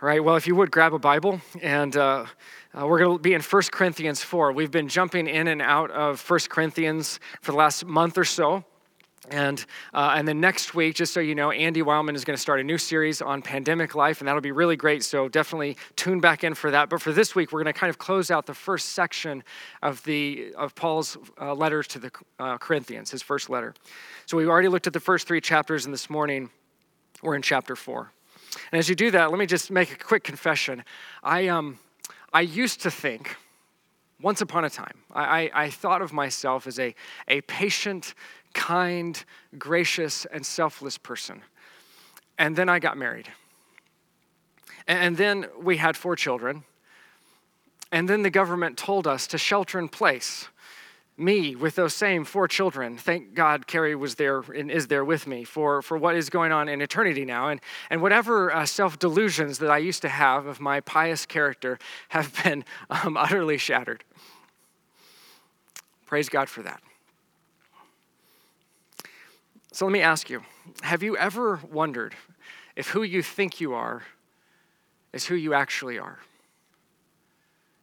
All right, well, if you would grab a Bible, and uh, uh, we're going to be in 1 Corinthians 4. We've been jumping in and out of 1 Corinthians for the last month or so. And, uh, and then next week, just so you know, Andy Wildman is going to start a new series on pandemic life, and that'll be really great. So definitely tune back in for that. But for this week, we're going to kind of close out the first section of, the, of Paul's uh, letters to the uh, Corinthians, his first letter. So we've already looked at the first three chapters, and this morning we're in chapter 4. And as you do that, let me just make a quick confession. I, um, I used to think, once upon a time, I, I, I thought of myself as a, a patient, kind, gracious, and selfless person. And then I got married. And, and then we had four children. And then the government told us to shelter in place me with those same four children. Thank God Carrie was there and is there with me for, for what is going on in eternity now. And, and whatever uh, self delusions that I used to have of my pious character have been um, utterly shattered. Praise God for that. So let me ask you have you ever wondered if who you think you are is who you actually are?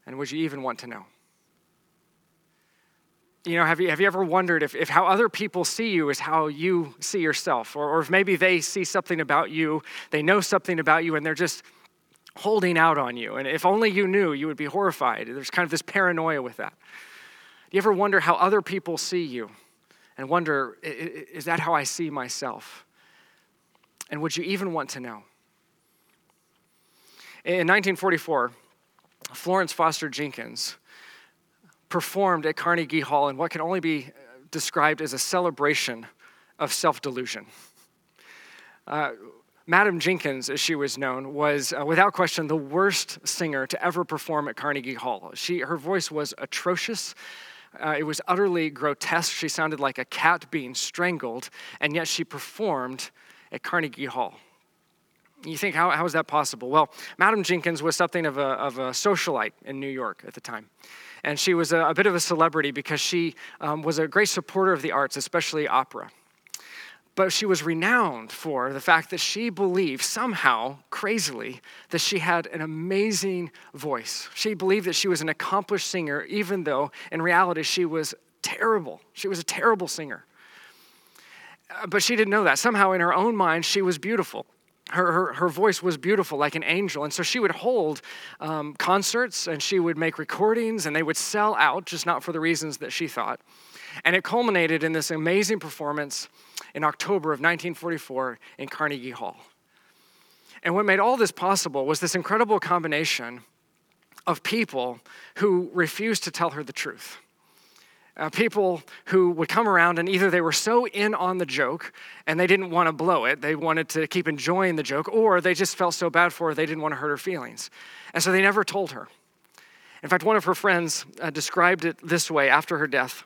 And would you even want to know? You know, have you, have you ever wondered if, if how other people see you is how you see yourself? Or, or if maybe they see something about you, they know something about you, and they're just holding out on you. And if only you knew, you would be horrified. There's kind of this paranoia with that. Do you ever wonder how other people see you? And wonder, is that how I see myself? And would you even want to know? In 1944, Florence Foster Jenkins performed at Carnegie Hall in what can only be described as a celebration of self delusion. Uh, Madam Jenkins, as she was known, was uh, without question the worst singer to ever perform at Carnegie Hall. She, her voice was atrocious. Uh, it was utterly grotesque. She sounded like a cat being strangled, and yet she performed at Carnegie Hall. You think, how, how is that possible? Well, Madam Jenkins was something of a, of a socialite in New York at the time and she was a, a bit of a celebrity because she um, was a great supporter of the arts, especially opera. But she was renowned for the fact that she believed somehow, crazily, that she had an amazing voice. She believed that she was an accomplished singer, even though in reality she was terrible. She was a terrible singer. Uh, but she didn't know that. Somehow, in her own mind, she was beautiful her, her, her, voice was beautiful like an angel. And so she would hold um, concerts and she would make recordings and they would sell out, just not for the reasons that she thought. And it culminated in this amazing performance in October of 1944 in Carnegie Hall. And what made all this possible was this incredible combination of people who refused to tell her the truth uh, people who would come around and either they were so in on the joke and they didn't want to blow it, they wanted to keep enjoying the joke, or they just felt so bad for her they didn't want to hurt her feelings. And so they never told her. In fact, one of her friends uh, described it this way after her death.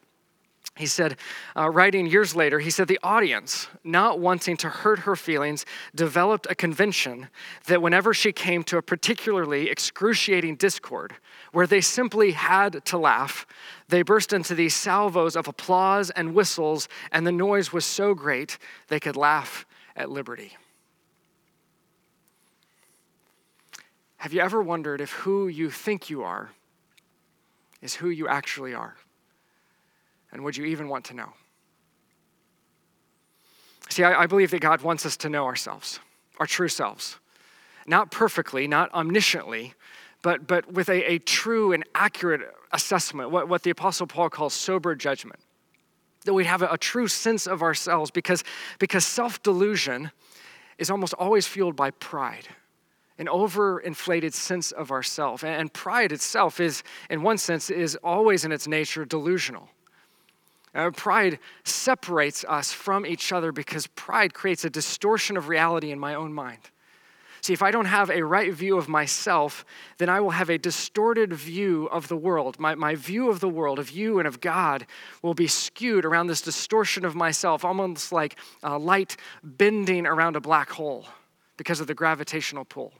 He said, uh, writing years later, he said, the audience, not wanting to hurt her feelings, developed a convention that whenever she came to a particularly excruciating discord, where they simply had to laugh, they burst into these salvos of applause and whistles, and the noise was so great they could laugh at liberty. Have you ever wondered if who you think you are is who you actually are? And would you even want to know? See, I, I, believe that God wants us to know ourselves, our true selves. Not perfectly, not omnisciently, but, but with a, a true and accurate assessment, what, what the Apostle Paul calls sober judgment. That we'd have a, a true sense of ourselves because, because self delusion is almost always fueled by pride an overinflated sense of ourself and pride itself is in one sense is always in its nature delusional uh, pride separates us from each other because pride creates a distortion of reality in my own mind. See, if I don't have a right view of myself, then I will have a distorted view of the world. My, my view of the world, of you and of God, will be skewed around this distortion of myself, almost like light bending around a black hole because of the gravitational pull.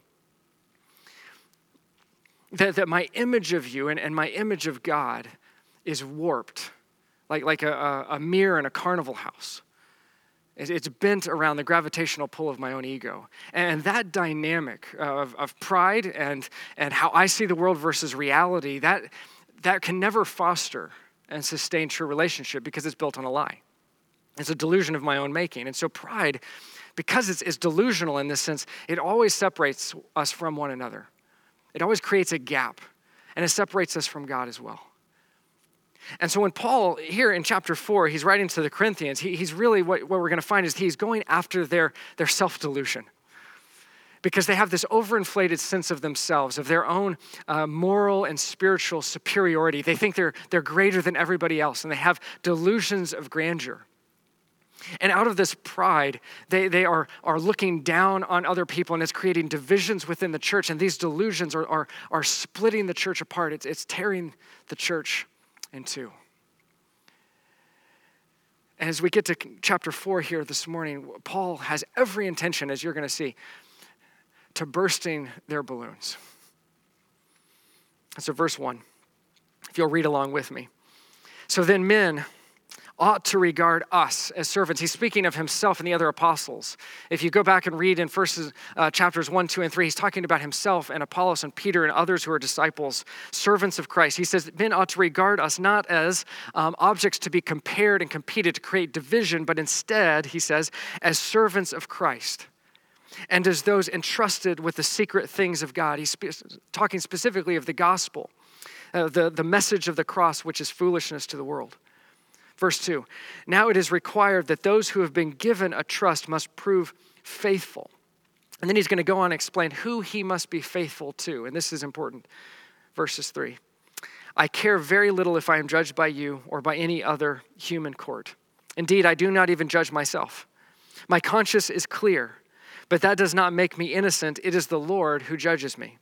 That, that my image of you and, and my image of God is warped like, like a, a mirror in a carnival house. It's bent around the gravitational pull of my own ego. And that dynamic of, of pride and, and how I see the world versus reality, that, that can never foster and sustain true relationship because it's built on a lie. It's a delusion of my own making. And so pride, because it's, it's delusional in this sense, it always separates us from one another. It always creates a gap, and it separates us from God as well. And so when Paul, here in chapter four, he's writing to the Corinthians, he, he's really, what, what we're going to find is he's going after their, their self delusion. Because they have this overinflated sense of themselves, of their own uh, moral and spiritual superiority. They think they're, they're greater than everybody else, and they have delusions of grandeur. And out of this pride, they, they are, are looking down on other people and it's creating divisions within the church. And these delusions are, are, are splitting the church apart, it's, it's tearing the church in two. And as we get to chapter four here this morning, Paul has every intention, as you're going to see, to bursting their balloons. So, verse one, if you'll read along with me. So then, men, ought to regard us as servants. He's speaking of himself and the other apostles. If you go back and read in first uh, chapters 1, 2, and 3, he's talking about himself and Apollos and Peter and others who are disciples, servants of Christ. He says, Men ought to regard us not as um, objects to be compared and competed to create division, but instead, he says, as servants of Christ and as those entrusted with the secret things of God. He's spe- talking specifically of the gospel, uh, the, the message of the cross, which is foolishness to the world. Verse 2 Now it is required that those who have been given a trust must prove faithful. And then he's going to go on and explain who he must be faithful to. And this is important. Verses 3 I care very little if I am judged by you or by any other human court. Indeed, I do not even judge myself. My conscience is clear, but that does not make me innocent. It is the Lord who judges me.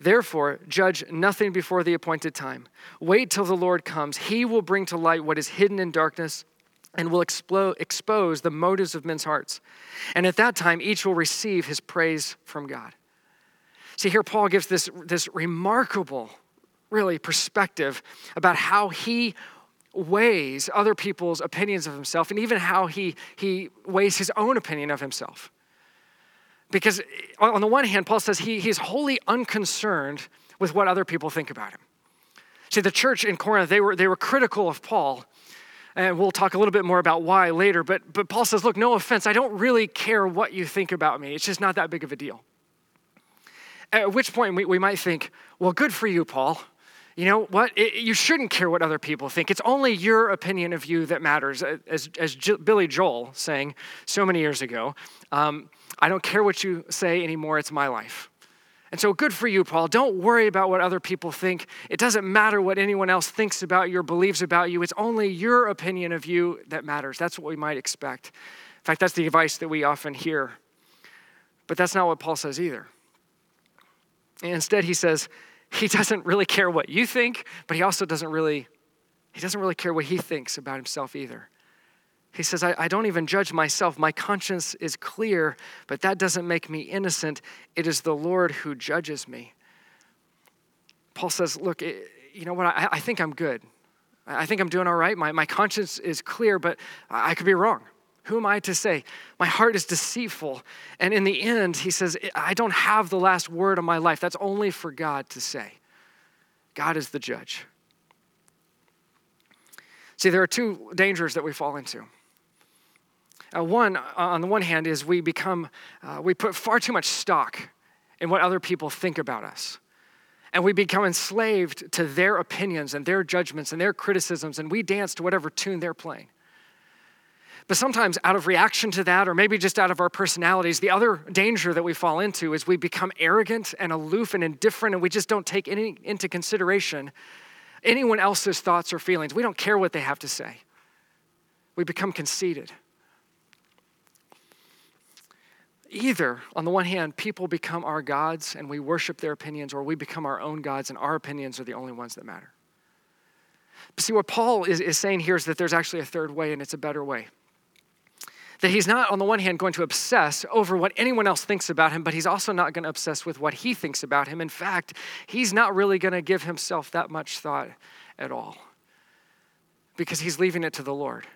Therefore, judge nothing before the appointed time. Wait till the Lord comes. He will bring to light what is hidden in darkness and will expose the motives of men's hearts. And at that time, each will receive his praise from God. See, here Paul gives this, this remarkable, really, perspective about how he weighs other people's opinions of himself and even how he, he weighs his own opinion of himself. Because on the one hand, Paul says he, he's wholly unconcerned with what other people think about him. See, the church in Corinth, they were, they were critical of Paul. And we'll talk a little bit more about why later. But, but Paul says, look, no offense, I don't really care what you think about me. It's just not that big of a deal. At which point we, we might think, well, good for you, Paul. You know what? It, you shouldn't care what other people think. It's only your opinion of you that matters. As, as Billy Joel sang so many years ago, um, I don't care what you say anymore, it's my life. And so, good for you, Paul. Don't worry about what other people think. It doesn't matter what anyone else thinks about your believes about you. It's only your opinion of you that matters. That's what we might expect. In fact, that's the advice that we often hear. But that's not what Paul says either. Instead, he says he doesn't really care what you think, but he also doesn't really he doesn't really care what he thinks about himself either. He says, I, I, don't even judge myself. My conscience is clear, but that doesn't make me innocent. It is the Lord who judges me. Paul says, Look, it, you know what? I, I, think I'm good. I think I'm doing all right. My, my conscience is clear, but I could be wrong. Who am I to say? My heart is deceitful. And in the end, he says, I don't have the last word of my life. That's only for God to say. God is the judge. See, there are two dangers that we fall into. Uh, one, uh, on the one hand, is we become, uh, we put far too much stock in what other people think about us. And we become enslaved to their opinions and their judgments and their criticisms, and we dance to whatever tune they're playing. But sometimes, out of reaction to that, or maybe just out of our personalities, the other danger that we fall into is we become arrogant and aloof and indifferent, and we just don't take any into consideration anyone else's thoughts or feelings. We don't care what they have to say. We become conceited. Either, on the one hand, people become our gods and we worship their opinions, or we become our own gods and our opinions are the only ones that matter. But see, what Paul is, is saying here is that there's actually a third way and it's a better way. That he's not, on the one hand, going to obsess over what anyone else thinks about him, but he's also not going to obsess with what he thinks about him. In fact, he's not really going to give himself that much thought at all because he's leaving it to the Lord.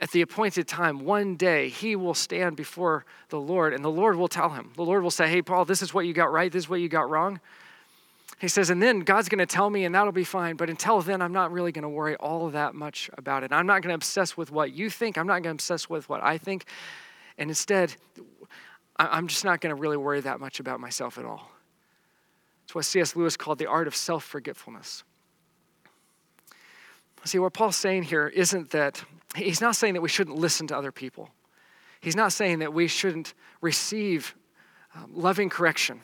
At the appointed time, one day, he will stand before the Lord, and the Lord will tell him. The Lord will say, Hey, Paul, this is what you got right, this is what you got wrong. He says, and then God's going to tell me, and that'll be fine. But until then, I'm not really going to worry all that much about it. I'm not going to obsess with what you think. I'm not going to obsess with what I think. And instead, I'm just not going to really worry that much about myself at all. It's what C.S. Lewis called the art of self forgetfulness. See, what Paul's saying here isn't that, he's not saying that we shouldn't listen to other people. He's not saying that we shouldn't receive um, loving correction,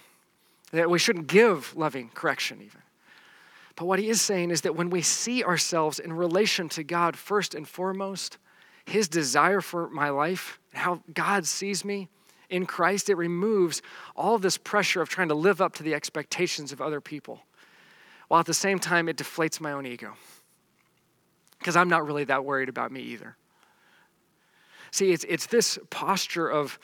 that we shouldn't give loving correction, even. But what he is saying is that when we see ourselves in relation to God first and foremost, his desire for my life, how God sees me in Christ, it removes all this pressure of trying to live up to the expectations of other people, while at the same time it deflates my own ego because I'm not really that worried about me either. See, it's, it's this posture of,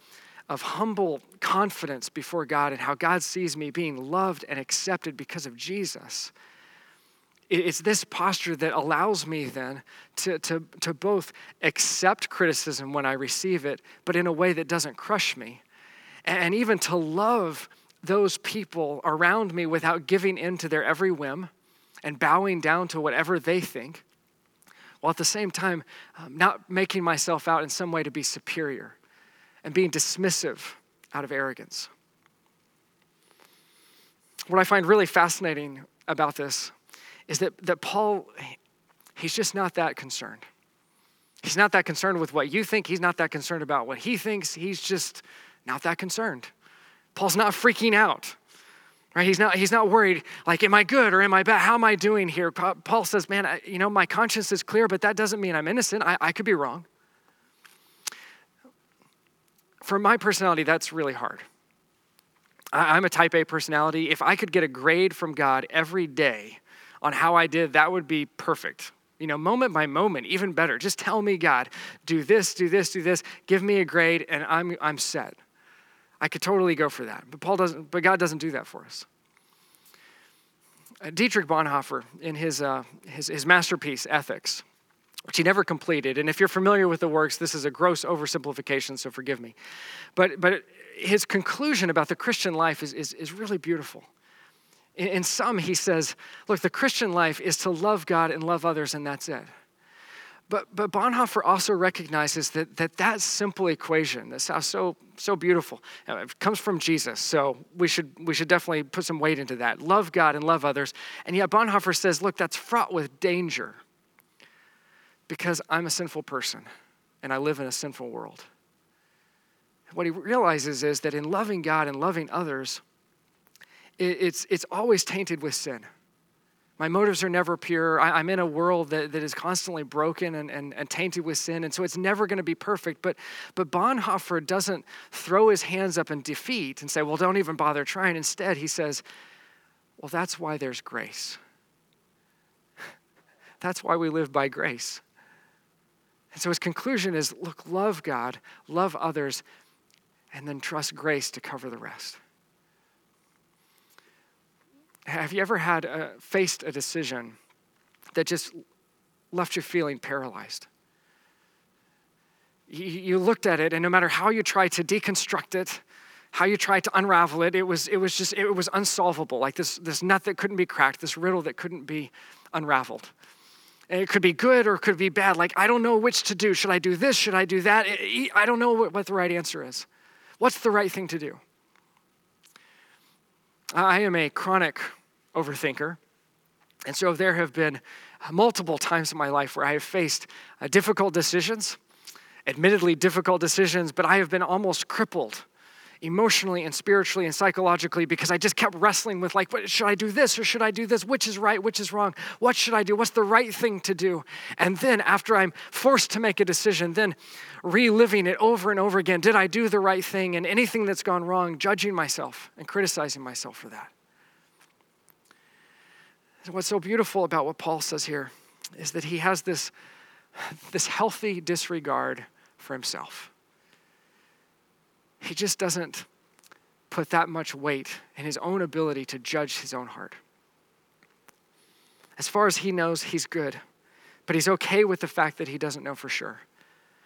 of humble confidence before God and how God sees me being loved and accepted because of Jesus. It's this posture that allows me then to, to, to both accept criticism when I receive it, but in a way that doesn't crush me, and even to love those people around me without giving in to their every whim and bowing down to whatever they think while at the same time um, not making myself out in some way to be superior and being dismissive out of arrogance. What I find really fascinating about this is that, that Paul, he's just not that concerned. He's not that concerned with what you think. He's not that concerned about what he thinks. He's just not that concerned. Paul's not freaking out. Right? He's not, he's not worried, like, am I good or am I bad? How am I doing here? Paul says, man, I, you know, my conscience is clear, but that doesn't mean I'm innocent. I, I could be wrong. For my personality, that's really hard. I, I'm a type A personality. If I could get a grade from God every day on how I did, that would be perfect. You know, moment by moment, even better. Just tell me, God, do this, do this, do this, give me a grade, and I'm, I'm set. I could totally go for that. But Paul doesn't, but God doesn't do that for us. Uh, Dietrich Bonhoeffer, in his, uh, his, his masterpiece, Ethics, which he never completed, and if you're familiar with the works, this is a gross oversimplification, so forgive me. But, but his conclusion about the Christian life is, is, is really beautiful. In, in some, he says, look, the Christian life is to love God and love others, and that's it. But, but Bonhoeffer also recognizes that, that that simple equation, that sounds so, so beautiful, uh, it comes from Jesus. So we should, we should definitely put some weight into that. Love God and love others. And yet Bonhoeffer says, look, that's fraught with danger because I'm a sinful person and I live in a sinful world. What he realizes is that in loving God and loving others, it, it's, it's always tainted with sin. My motives are never pure. I, am in a world that, that is constantly broken and, and, and tainted with sin, and so it's never going to be perfect. But, but Bonhoeffer doesn't throw his hands up in defeat and say, well, don't even bother trying. Instead, he says, well, that's why there's grace. That's why we live by grace. And so his conclusion is look, love God, love others, and then trust grace to cover the rest. Have you ever had a, faced a decision that just left you feeling paralyzed? You, you looked at it, and no matter how you tried to deconstruct it, how you tried to unravel it, it was, it was just, it was unsolvable. Like this, this nut that couldn't be cracked, this riddle that couldn't be unraveled. It could be good or it could be bad. Like, I don't know which to do. Should I do this? Should I do that? I don't know what the right answer is. What's the right thing to do? I am a chronic overthinker. And so there have been multiple times in my life where I have faced uh, difficult decisions, admittedly difficult decisions, but I have been almost crippled emotionally and spiritually and psychologically because I just kept wrestling with like, what, should I do this or should I do this? Which is right? Which is wrong? What should I do? What's the right thing to do? And then after I'm forced to make a decision, then reliving it over and over again. Did I do the right thing? And anything that's gone wrong, judging myself and criticizing myself for that. And what's so beautiful about what Paul says here is that he has this, this healthy disregard for himself. He just doesn't put that much weight in his own ability to judge his own heart. As far as he knows, he's good, but he's okay with the fact that he doesn't know for sure.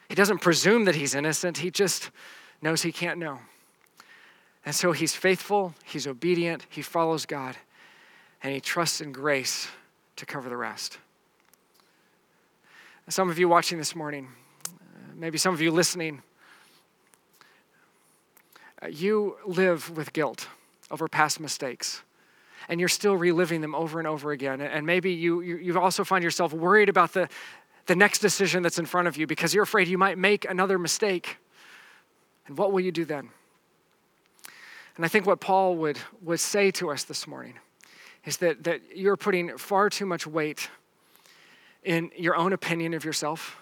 He doesn't presume that he's innocent, he just knows he can't know. And so he's faithful, he's obedient, he follows God, and he trusts in grace to cover the rest. Some of you watching this morning, maybe some of you listening, Uh, you live with guilt over past mistakes and you're still reliving them over and over again. And maybe you, you, you also find yourself worried about the, the next decision that's in front of you because you're afraid you might make another mistake. And what will you do then? And I think what Paul would, would say to us this morning is that, that you're putting far too much weight in your own opinion of yourself.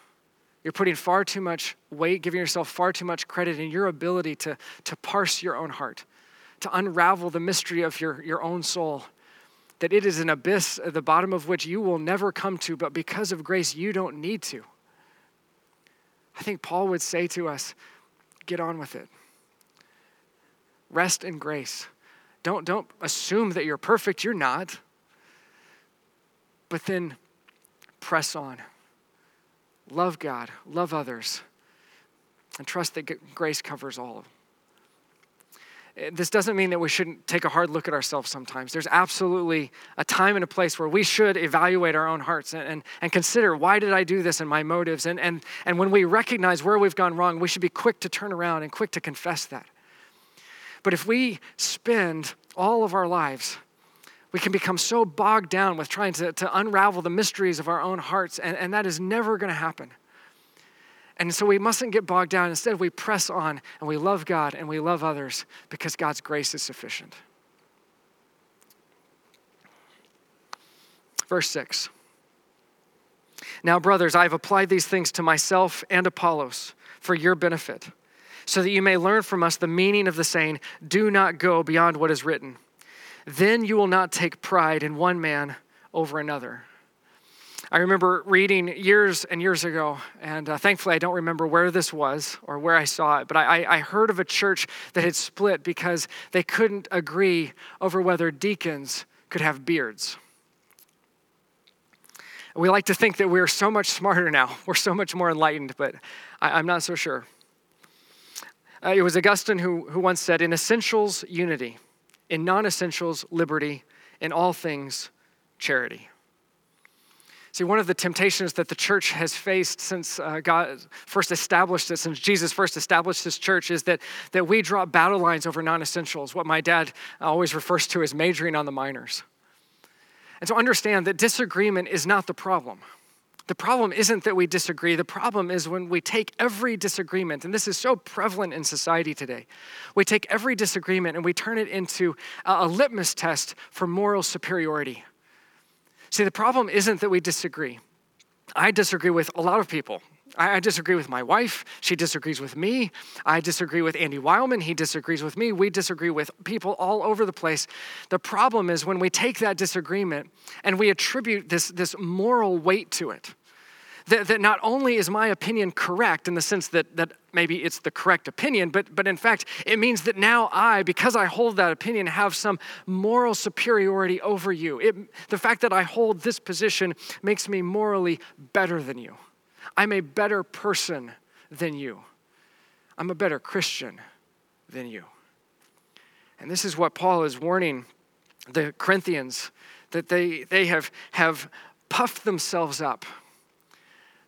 You're putting far too much weight, giving yourself far too much credit in your ability to, to parse your own heart, to unravel the mystery of your, your own soul. That it is an abyss at the bottom of which you will never come to, but because of grace, you don't need to. I think Paul would say to us get on with it. Rest in grace. Don't, don't assume that you're perfect, you're not. But then press on. Love God, love others, and trust that grace covers all. Eh, this doesn't mean that we shouldn't take a hard look at ourselves sometimes. There's absolutely a time and a place where we should evaluate our own hearts and, and, and consider why did I do this and my motives. And, and, and when we recognize where we've gone wrong, we should be quick to turn around and quick to confess that. But if we spend all of our lives we can become so bogged down with trying to, to unravel the mysteries of our own hearts, and, and that is never going to happen. And so we mustn't get bogged down. Instead, we press on and we love God and we love others because God's grace is sufficient. Verse 6. Now, brothers, I have applied these things to myself and Apollos for your benefit, so that you may learn from us the meaning of the saying, Do not go beyond what is written then you will not take pride in one man over another. I remember reading years and years ago, and uh, thankfully I don't remember where this was or where I saw it, but I, I heard of a church that had split because they couldn't agree over whether deacons could have beards. We like to think that we're so much smarter now, we're so much more enlightened, but I, am not so sure. Uh, it was Augustine who, who once said, In essentials, unity in non essentials, liberty, in all things, charity. See, one of the temptations that the church has faced since uh, God first established it, since Jesus first established this church, is that, that we draw battle lines over non essentials, what my dad always refers to as majoring on the minors. And so understand that disagreement is not the problem. The problem isn't that we disagree. The problem is when we take every disagreement, and this is so prevalent in society today. We take every disagreement and we turn it into a litmus test for moral superiority. See, the problem isn't that we disagree. I disagree with a lot of people. I disagree with my wife. She disagrees with me. I disagree with Andy Weilman. He disagrees with me. We disagree with people all over the place. The problem is when we take that disagreement and we attribute this, this moral weight to it. That, that not only is my opinion correct in the sense that, that maybe it's the correct opinion, but, but in fact, it means that now I, because I hold that opinion, have some moral superiority over you. It, the fact that I hold this position makes me morally better than you. I'm a better person than you. I'm a better Christian than you. And this is what Paul is warning the Corinthians that they, they have, have puffed themselves up.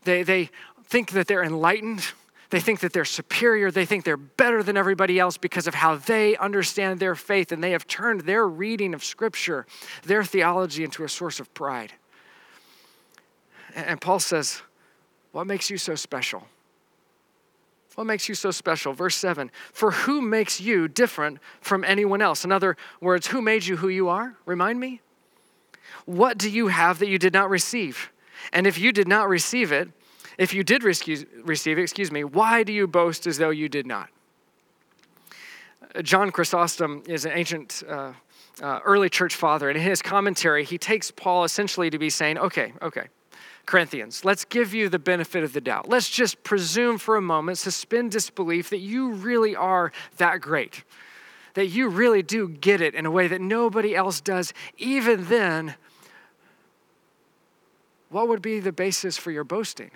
They, they think that they're enlightened. They think that they're superior. They think they're better than everybody else because of how they understand their faith. And they have turned their reading of Scripture, their theology, into a source of pride. And Paul says, what makes you so special? What makes you so special? Verse 7 For who makes you different from anyone else? In other words, who made you who you are? Remind me. What do you have that you did not receive? And if you did not receive it, if you did receive it, excuse me, why do you boast as though you did not? John Chrysostom is an ancient uh, uh, early church father, and in his commentary, he takes Paul essentially to be saying, okay, okay, Corinthians, let's give you the benefit of the doubt. Let's just presume for a moment, suspend disbelief that you really are that great, that you really do get it in a way that nobody else does. Even then, what would be the basis for your boasting?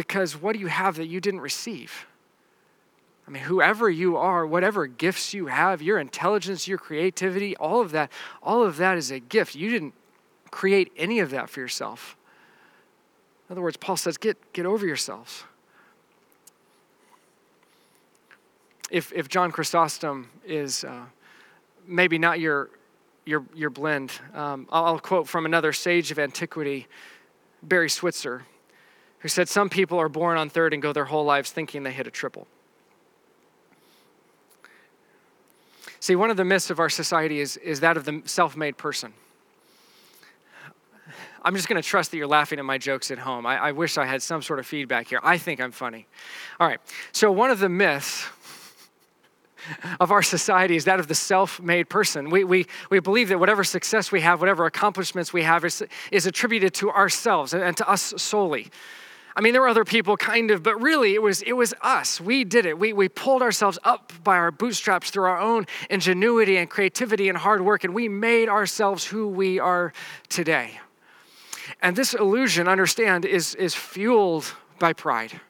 because what do you have that you didn't receive? I mean, whoever you are, whatever gifts you have, your intelligence, your creativity, all of that, all of that is a gift. You didn't create any of that for yourself. In other words, Paul says, get, get over yourselves. If, if John Chrysostom is uh, maybe not your, your, your blend, um, I'll, I'll quote from another sage of antiquity, Barry Switzer, who said, Some people are born on third and go their whole lives thinking they hit a triple. See, one of the myths of our society is, is that of the self made person. I'm just going to trust that you're laughing at my jokes at home. I, I, wish I had some sort of feedback here. I think I'm funny. All right. So, one of the myths of our society is that of the self made person. We, we, we believe that whatever success we have, whatever accomplishments we have, is, is attributed to ourselves and, and to us solely. I mean, there were other people, kind of, but really it was, it was us. We did it. We, we pulled ourselves up by our bootstraps through our own ingenuity and creativity and hard work, and we made ourselves who we are today. And this illusion, understand, is, is fueled by pride.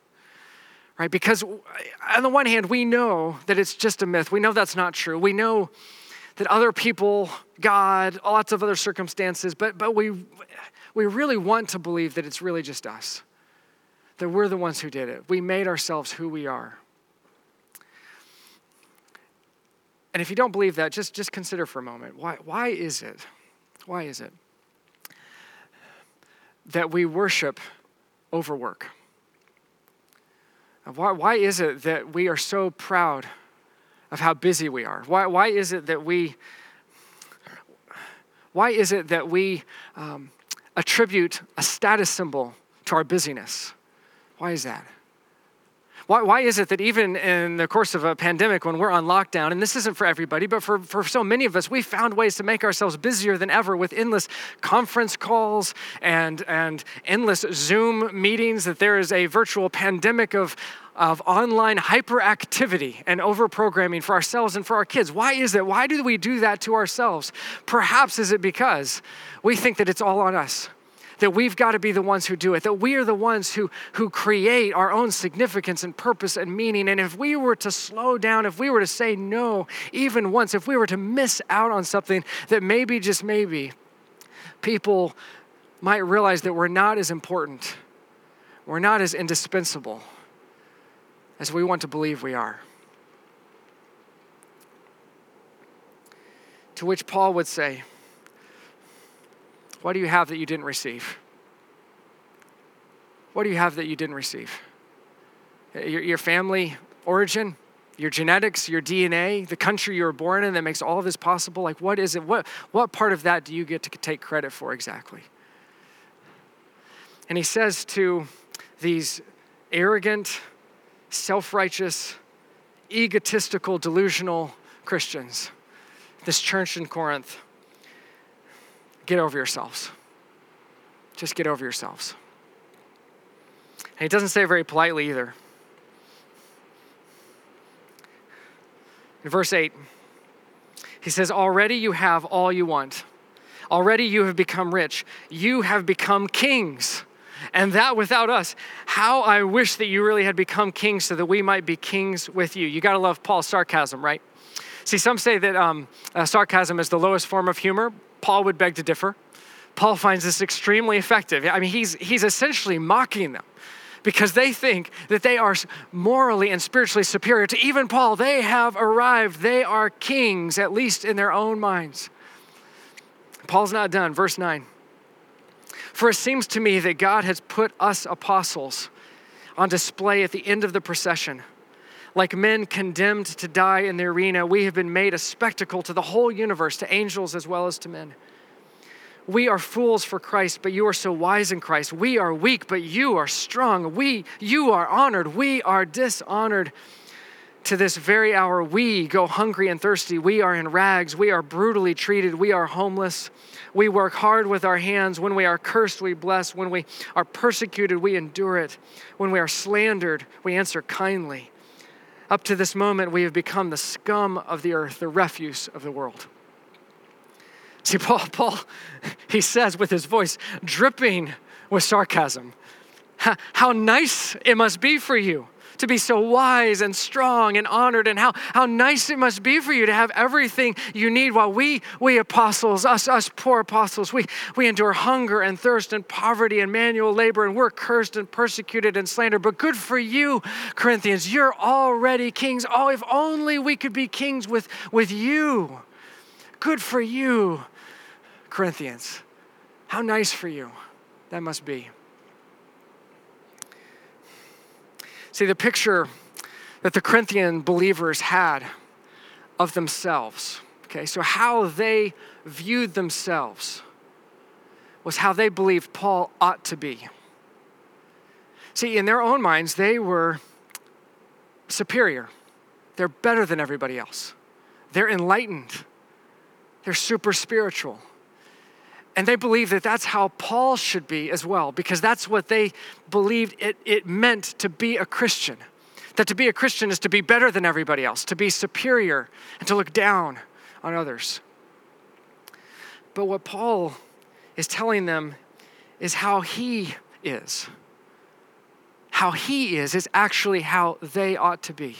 Right? Because on the one hand, we know that it's just a myth. We know that's not true. We know that other people, God, lots of other circumstances, but, but we, we really want to believe that it's really just us that we're the ones who did it. We made ourselves who we are. And if you don't believe that, just, just consider for a moment why, why is it? Why is it that we worship overwork? Why, why is it that we are so proud of how busy we are? Why, why is it that we why is it that we um, attribute a status symbol to our busyness? Why is that? Why, why is it that even in the course of a pandemic, when we're on lockdown, and this isn't for everybody, but for, for so many of us, we found ways to make ourselves busier than ever with endless conference calls and, and endless Zoom meetings, that there is a virtual pandemic of, of online hyperactivity and overprogramming for ourselves and for our kids. Why is it? Why do we do that to ourselves? Perhaps is it because we think that it's all on us that we've got to be the ones who do it, that we are the ones who, who create our own significance and purpose and meaning. And if we were to slow down, if we were to say no even once, if we were to miss out on something, that maybe, just maybe, people might realize that we're not as important, we're not as indispensable as we want to believe we are. To which Paul would say, what do you have that you didn't receive? What do you have that you didn't receive? Your, your family origin, your genetics, your DNA, the country you were born in that makes all of this possible? Like, what is it? What, what part of that do you get to take credit for exactly? And he says to these arrogant, self righteous, egotistical, delusional Christians, this church in Corinth, get over yourselves. Just get over yourselves. And he doesn't say it very politely either. In verse 8, he says, Already you have all you want. Already you have become rich. You have become kings. And that without us. How I wish that you really had become kings so that we might be kings with you. You got to love Paul's sarcasm, right? See, some say that um, uh, sarcasm is the lowest form of humor. Paul would beg to differ. Paul finds this extremely effective. I mean, he's, he's essentially mocking them because they think that they are morally and spiritually superior to even Paul. They have arrived, they are kings, at least in their own minds. Paul's not done. Verse 9. For it seems to me that God has put us apostles on display at the end of the procession. Like men condemned to die in the arena, we have been made a spectacle to the whole universe, to angels as well as to men. We are fools for Christ, but you are so wise in Christ. We are weak, but you are strong. We, you are honored. We are dishonored. To this very hour, we go hungry and thirsty. We are in rags. We are brutally treated. We are homeless. We work hard with our hands. When we are cursed, we bless. When we are persecuted, we endure it. When we are slandered, we answer kindly. Up to this moment, we have become the scum of the earth, the refuse of the world. See, Paul, Paul, he says with his voice dripping with sarcasm, how nice it must be for you to be so wise and strong and honored, and how, how nice it must be for you to have everything you need while we, we apostles, us, us poor apostles, we, we endure hunger and thirst and poverty and manual labor, and we're cursed and persecuted and slandered. But good for you, Corinthians, you're already kings. Oh, if only we could be kings with, with you. Good for you, Corinthians. How nice for you that must be. See, the picture that the Corinthian believers had of themselves, okay, so how they viewed themselves was how they believed Paul ought to be. See, in their own minds, they were superior. They're better than everybody else. They're enlightened. They're super spiritual. And they believe that that's how Paul should be as well, because that's what they believed it, it meant to be a Christian. That to be a Christian is to be better than everybody else, to be superior, and to look down on others. But what Paul is telling them is how he is. How he is, is actually how they ought to be.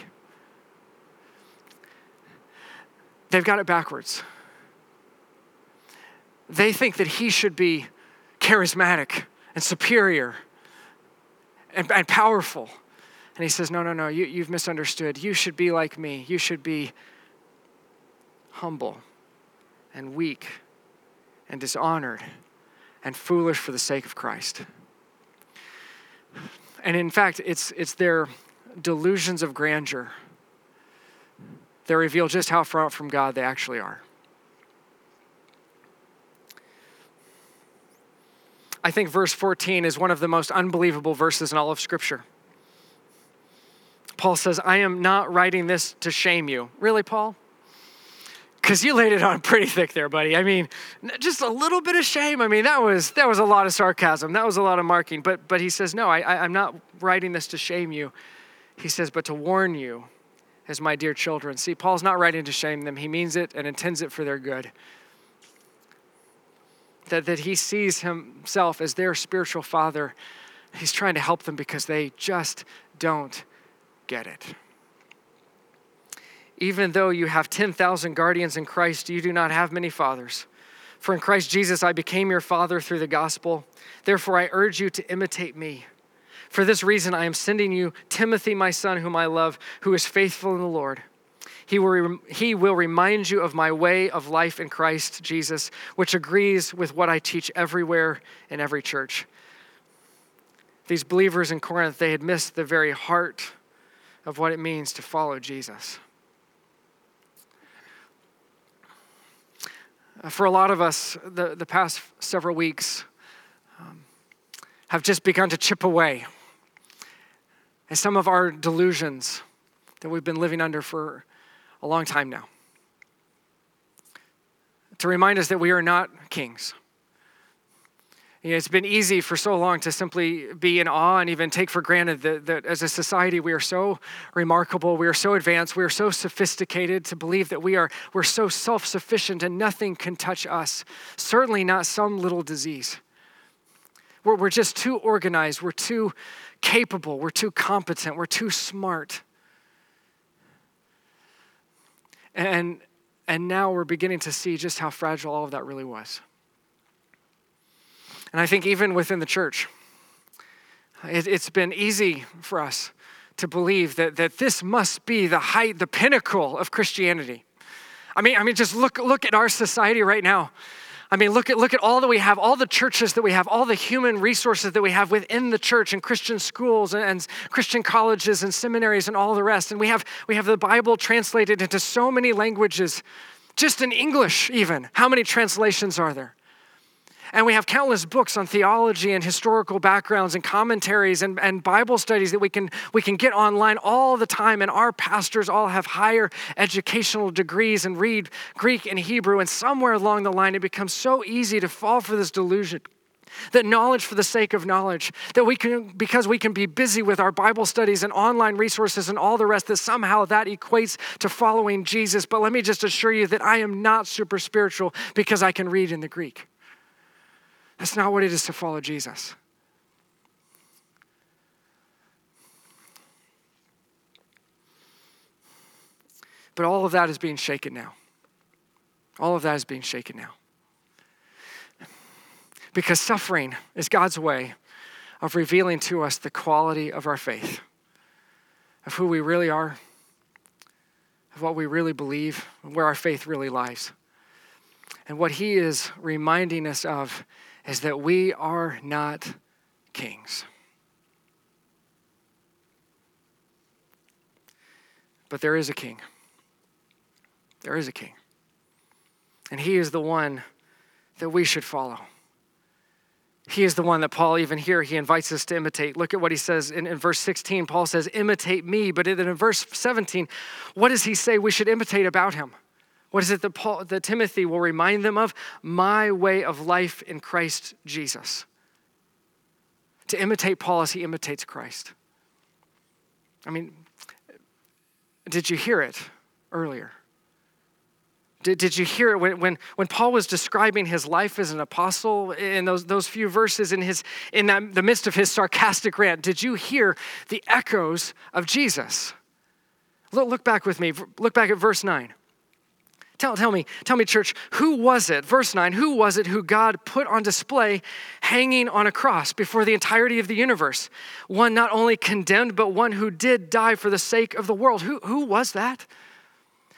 They've got it backwards they think that he should be charismatic and superior and, and powerful. And he says, No, no, no, you, you've misunderstood. You should be like me. You should be humble and weak and dishonored and foolish for the sake of Christ. And in fact, it's, it's their delusions of grandeur that reveal just how far from God they actually are. I think verse 14 is one of the most unbelievable verses in all of Scripture. Paul says, I am not writing this to shame you. Really, Paul? Because you laid it on pretty thick there, buddy. I mean, just a little bit of shame. I mean, that was that was a lot of sarcasm. That was a lot of marking. But but he says, no, I, I I'm not writing this to shame you. He says, but to warn you, as my dear children. See, Paul's not writing to shame them. He means it and intends it for their good that, that he sees himself as their spiritual father. He's trying to help them because they just don't get it. Even though you have 10,000 guardians in Christ, you do not have many fathers. For in Christ Jesus I became your father through the gospel. Therefore I urge you to imitate me. For this reason I am sending you Timothy, my son, whom I love, who is faithful in the Lord. He will, he will remind you of my way of life in Christ Jesus, which agrees with what I teach everywhere in every church. These believers in Corinth, they had missed the very heart of what it means to follow Jesus. For a lot of us, the, the past several weeks um, have just begun to chip away. at some of our delusions that we've been living under for a long time now. To remind us that we are not kings. You know, it's been easy for so long to simply be in awe and even take for granted that, that as a society we are so remarkable, we are so advanced, we are so sophisticated to believe that we are we're so self-sufficient and nothing can touch us. Certainly not some little disease. We're, we're just too organized, we're too capable, we're too competent, we're too smart. And, and now we're beginning to see just how fragile all of that really was. And I think even within the church, it, it's been easy for us to believe that, that this must be the height, the pinnacle of Christianity. I mean, I mean, just look, look at our society right now. I mean, look at, look at all that we have, all the churches that we have, all the human resources that we have within the church and Christian schools and, and Christian colleges and seminaries and all the rest. And we have, we have the Bible translated into so many languages, just in English, even. How many translations are there? And we have countless books on theology and historical backgrounds and commentaries and, and Bible studies that we can, we can get online all the time. And our pastors all have higher educational degrees and read Greek and Hebrew. And somewhere along the line, it becomes so easy to fall for this delusion that knowledge for the sake of knowledge that we can because we can be busy with our bible studies and online resources and all the rest that somehow that equates to following jesus but let me just assure you that i am not super spiritual because i can read in the greek that's not what it is to follow Jesus. But all of that is being shaken now. All of that is being shaken now. Because suffering is God's way of revealing to us the quality of our faith, of who we really are, of what we really believe, and where our faith really lies. And what He is reminding us of is that we are not kings. But there is a king. There is a king. And he is the one that we should follow. He is the one that Paul, even here, he invites us to imitate. Look at what he says in, in verse 16. Paul says, Imitate me. But in verse 17, what does he say we should imitate about him? What is it that, Paul, that Timothy will remind them of? My way of life in Christ Jesus. To imitate Paul as he imitates Christ. I mean, did you hear it earlier? Did, did you hear it when, when, when Paul was describing his life as an apostle in those, those few verses in, his, in that, the midst of his sarcastic rant? Did you hear the echoes of Jesus? Look, look back with me. Look back at verse 9. Tell, tell me, tell me, church, who was it, verse 9, who was it who God put on display hanging on a cross before the entirety of the universe? One not only condemned, but one who did die for the sake of the world. Who, who was that?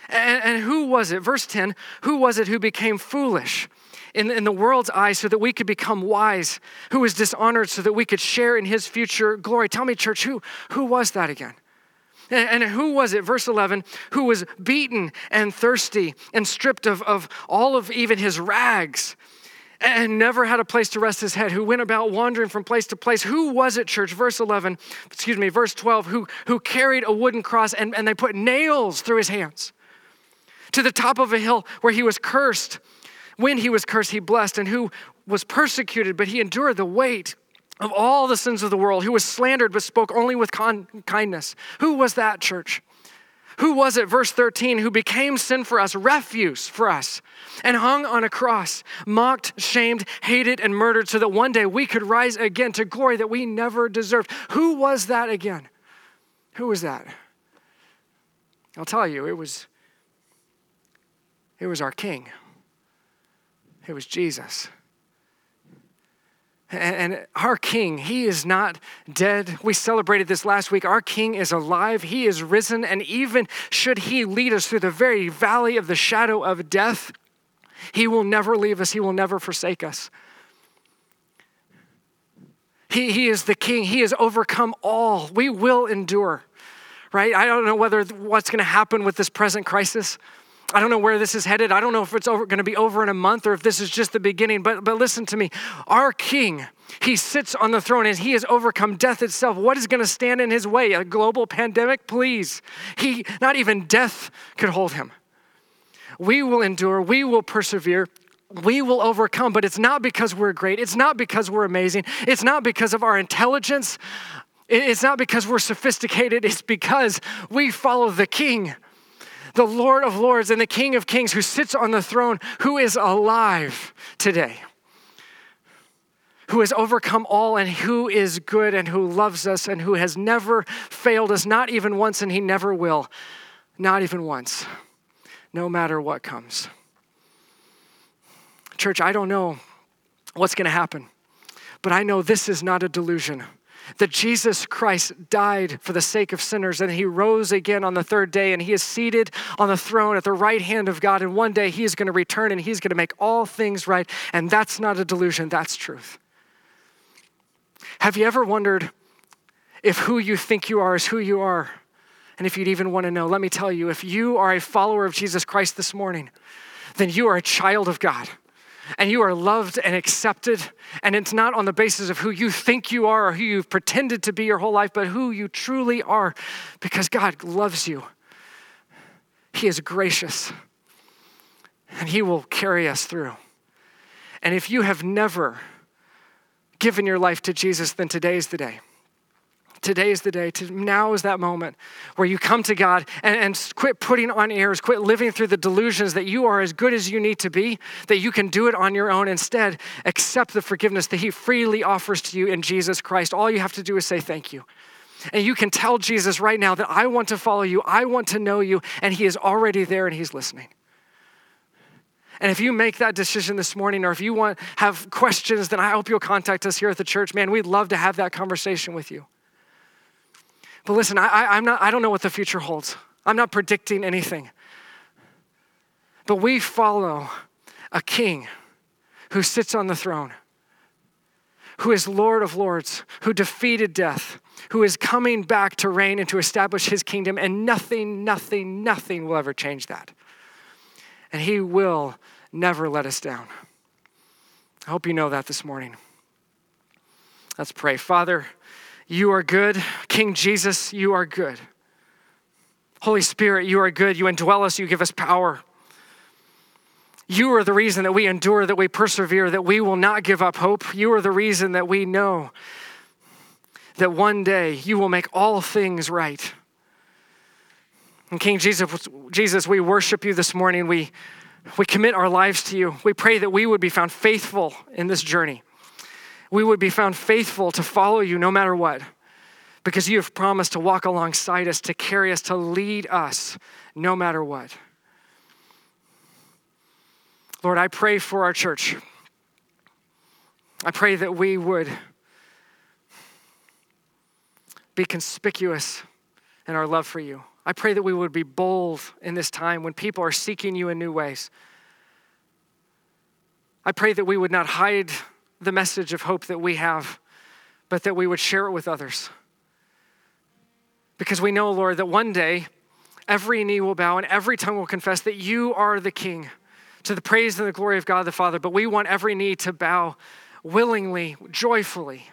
And, and who was it? Verse 10 Who was it who became foolish? In, in the world's eyes so that we could become wise, who was dishonored so that we could share in his future glory. Tell me, church, who, who was that again? And, who was it, verse 11, who was beaten and thirsty and stripped of, of all of even his rags? and never had a place to rest his head, who went about wandering from place to place. Who was it, church? Verse 11, excuse me, verse 12, who, who carried a wooden cross and, and they put nails through his hands to the top of a hill where he was cursed. When he was cursed, he blessed, and who was persecuted, but he endured the weight of all the sins of the world, who was slandered but spoke only with con- kindness. Who was that, church? Who was it, verse 13, who became sin for us, refuse for us, and hung on a cross, mocked, shamed, hated, and murdered, so that one day we could rise again to glory that we never deserved? Who was that again? Who was that? I'll tell you, it was it was our King, it was Jesus. And our King, He is not dead. We celebrated this last week. Our King is alive. He is risen. And even should He lead us through the very valley of the shadow of death, He will never leave us. He will never forsake us. He, he is the King. He has overcome all. We will endure, right? I don't know whether what's going to happen with this present crisis. I don't know where this is headed. I don't know if it's going to be over in a month or if this is just the beginning. But, but listen to me. Our King, He sits on the throne and He has overcome death itself. What is going to stand in His way? A global pandemic? Please. He, not even death could hold Him. We will endure, we will persevere, we will overcome, but it's not because we're great. It's not because we're amazing. It's not because of our intelligence. It's not because we're sophisticated. It's because we follow the King the Lord of Lords and the King of Kings who sits on the throne, who is alive today, who has overcome all and who is good and who loves us and who has never failed us, not even once, and he never will, not even once, no matter what comes. Church, I don't know what's going to happen, but I know this is not a delusion that Jesus Christ died for the sake of sinners and he rose again on the third day and he is seated on the throne at the right hand of God. And one day he is going to return and he's going to make all things right. And that's not a delusion, that's truth. Have you ever wondered if who you think you are is who you are? And if you'd even want to know, let me tell you if you are a follower of Jesus Christ this morning, then you are a child of God and you are loved and accepted. And it's not on the basis of who you think you are or who you've pretended to be your whole life, but who you truly are because God loves you. He is gracious and He will carry us through. And if you have never given your life to Jesus, then today is the day. Today is the day. To, now is that moment where you come to God and, and quit putting on airs, quit living through the delusions that you are as good as you need to be, that you can do it on your own. Instead, accept the forgiveness that He freely offers to you in Jesus Christ. All you have to do is say thank you. And you can tell Jesus right now that I want to follow you, I want to know you, and He is already there and He's listening. And if you make that decision this morning, or if you want have questions, then I hope you'll contact us here at the church. Man, we'd love to have that conversation with you. But listen, I, I'm not, I don't know what the future holds. I'm not predicting anything. But we follow a king who sits on the throne, who is Lord of Lords, who defeated death, who is coming back to reign and to establish his kingdom, and nothing, nothing, nothing will ever change that. And he will never let us down. I hope you know that this morning. Let's pray. Father, you are good. King Jesus, you are good. Holy Spirit, you are good. You indwell us, you give us power. You are the reason that we endure, that we persevere, that we will not give up hope. You are the reason that we know that one day you will make all things right. And King Jesus, Jesus, we worship you this morning. We, we commit our lives to you. We pray that we would be found faithful in this journey. We would be found faithful to follow you no matter what, because you have promised to walk alongside us, to carry us, to lead us no matter what. Lord, I pray for our church. I pray that we would be conspicuous in our love for you. I pray that we would be bold in this time when people are seeking you in new ways. I pray that we would not hide the message of hope that we have, but that we would share it with others. Because we know, Lord, that one day every knee will bow and every tongue will confess that you are the King to the praise and the glory of God the Father. But we want every knee to bow willingly, joyfully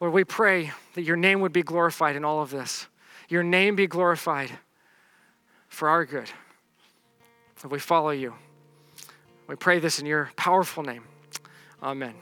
Lord, we pray that your name would be glorified in all of this. Your name be glorified for our good. That we follow you. We pray this in your powerful name. Amen.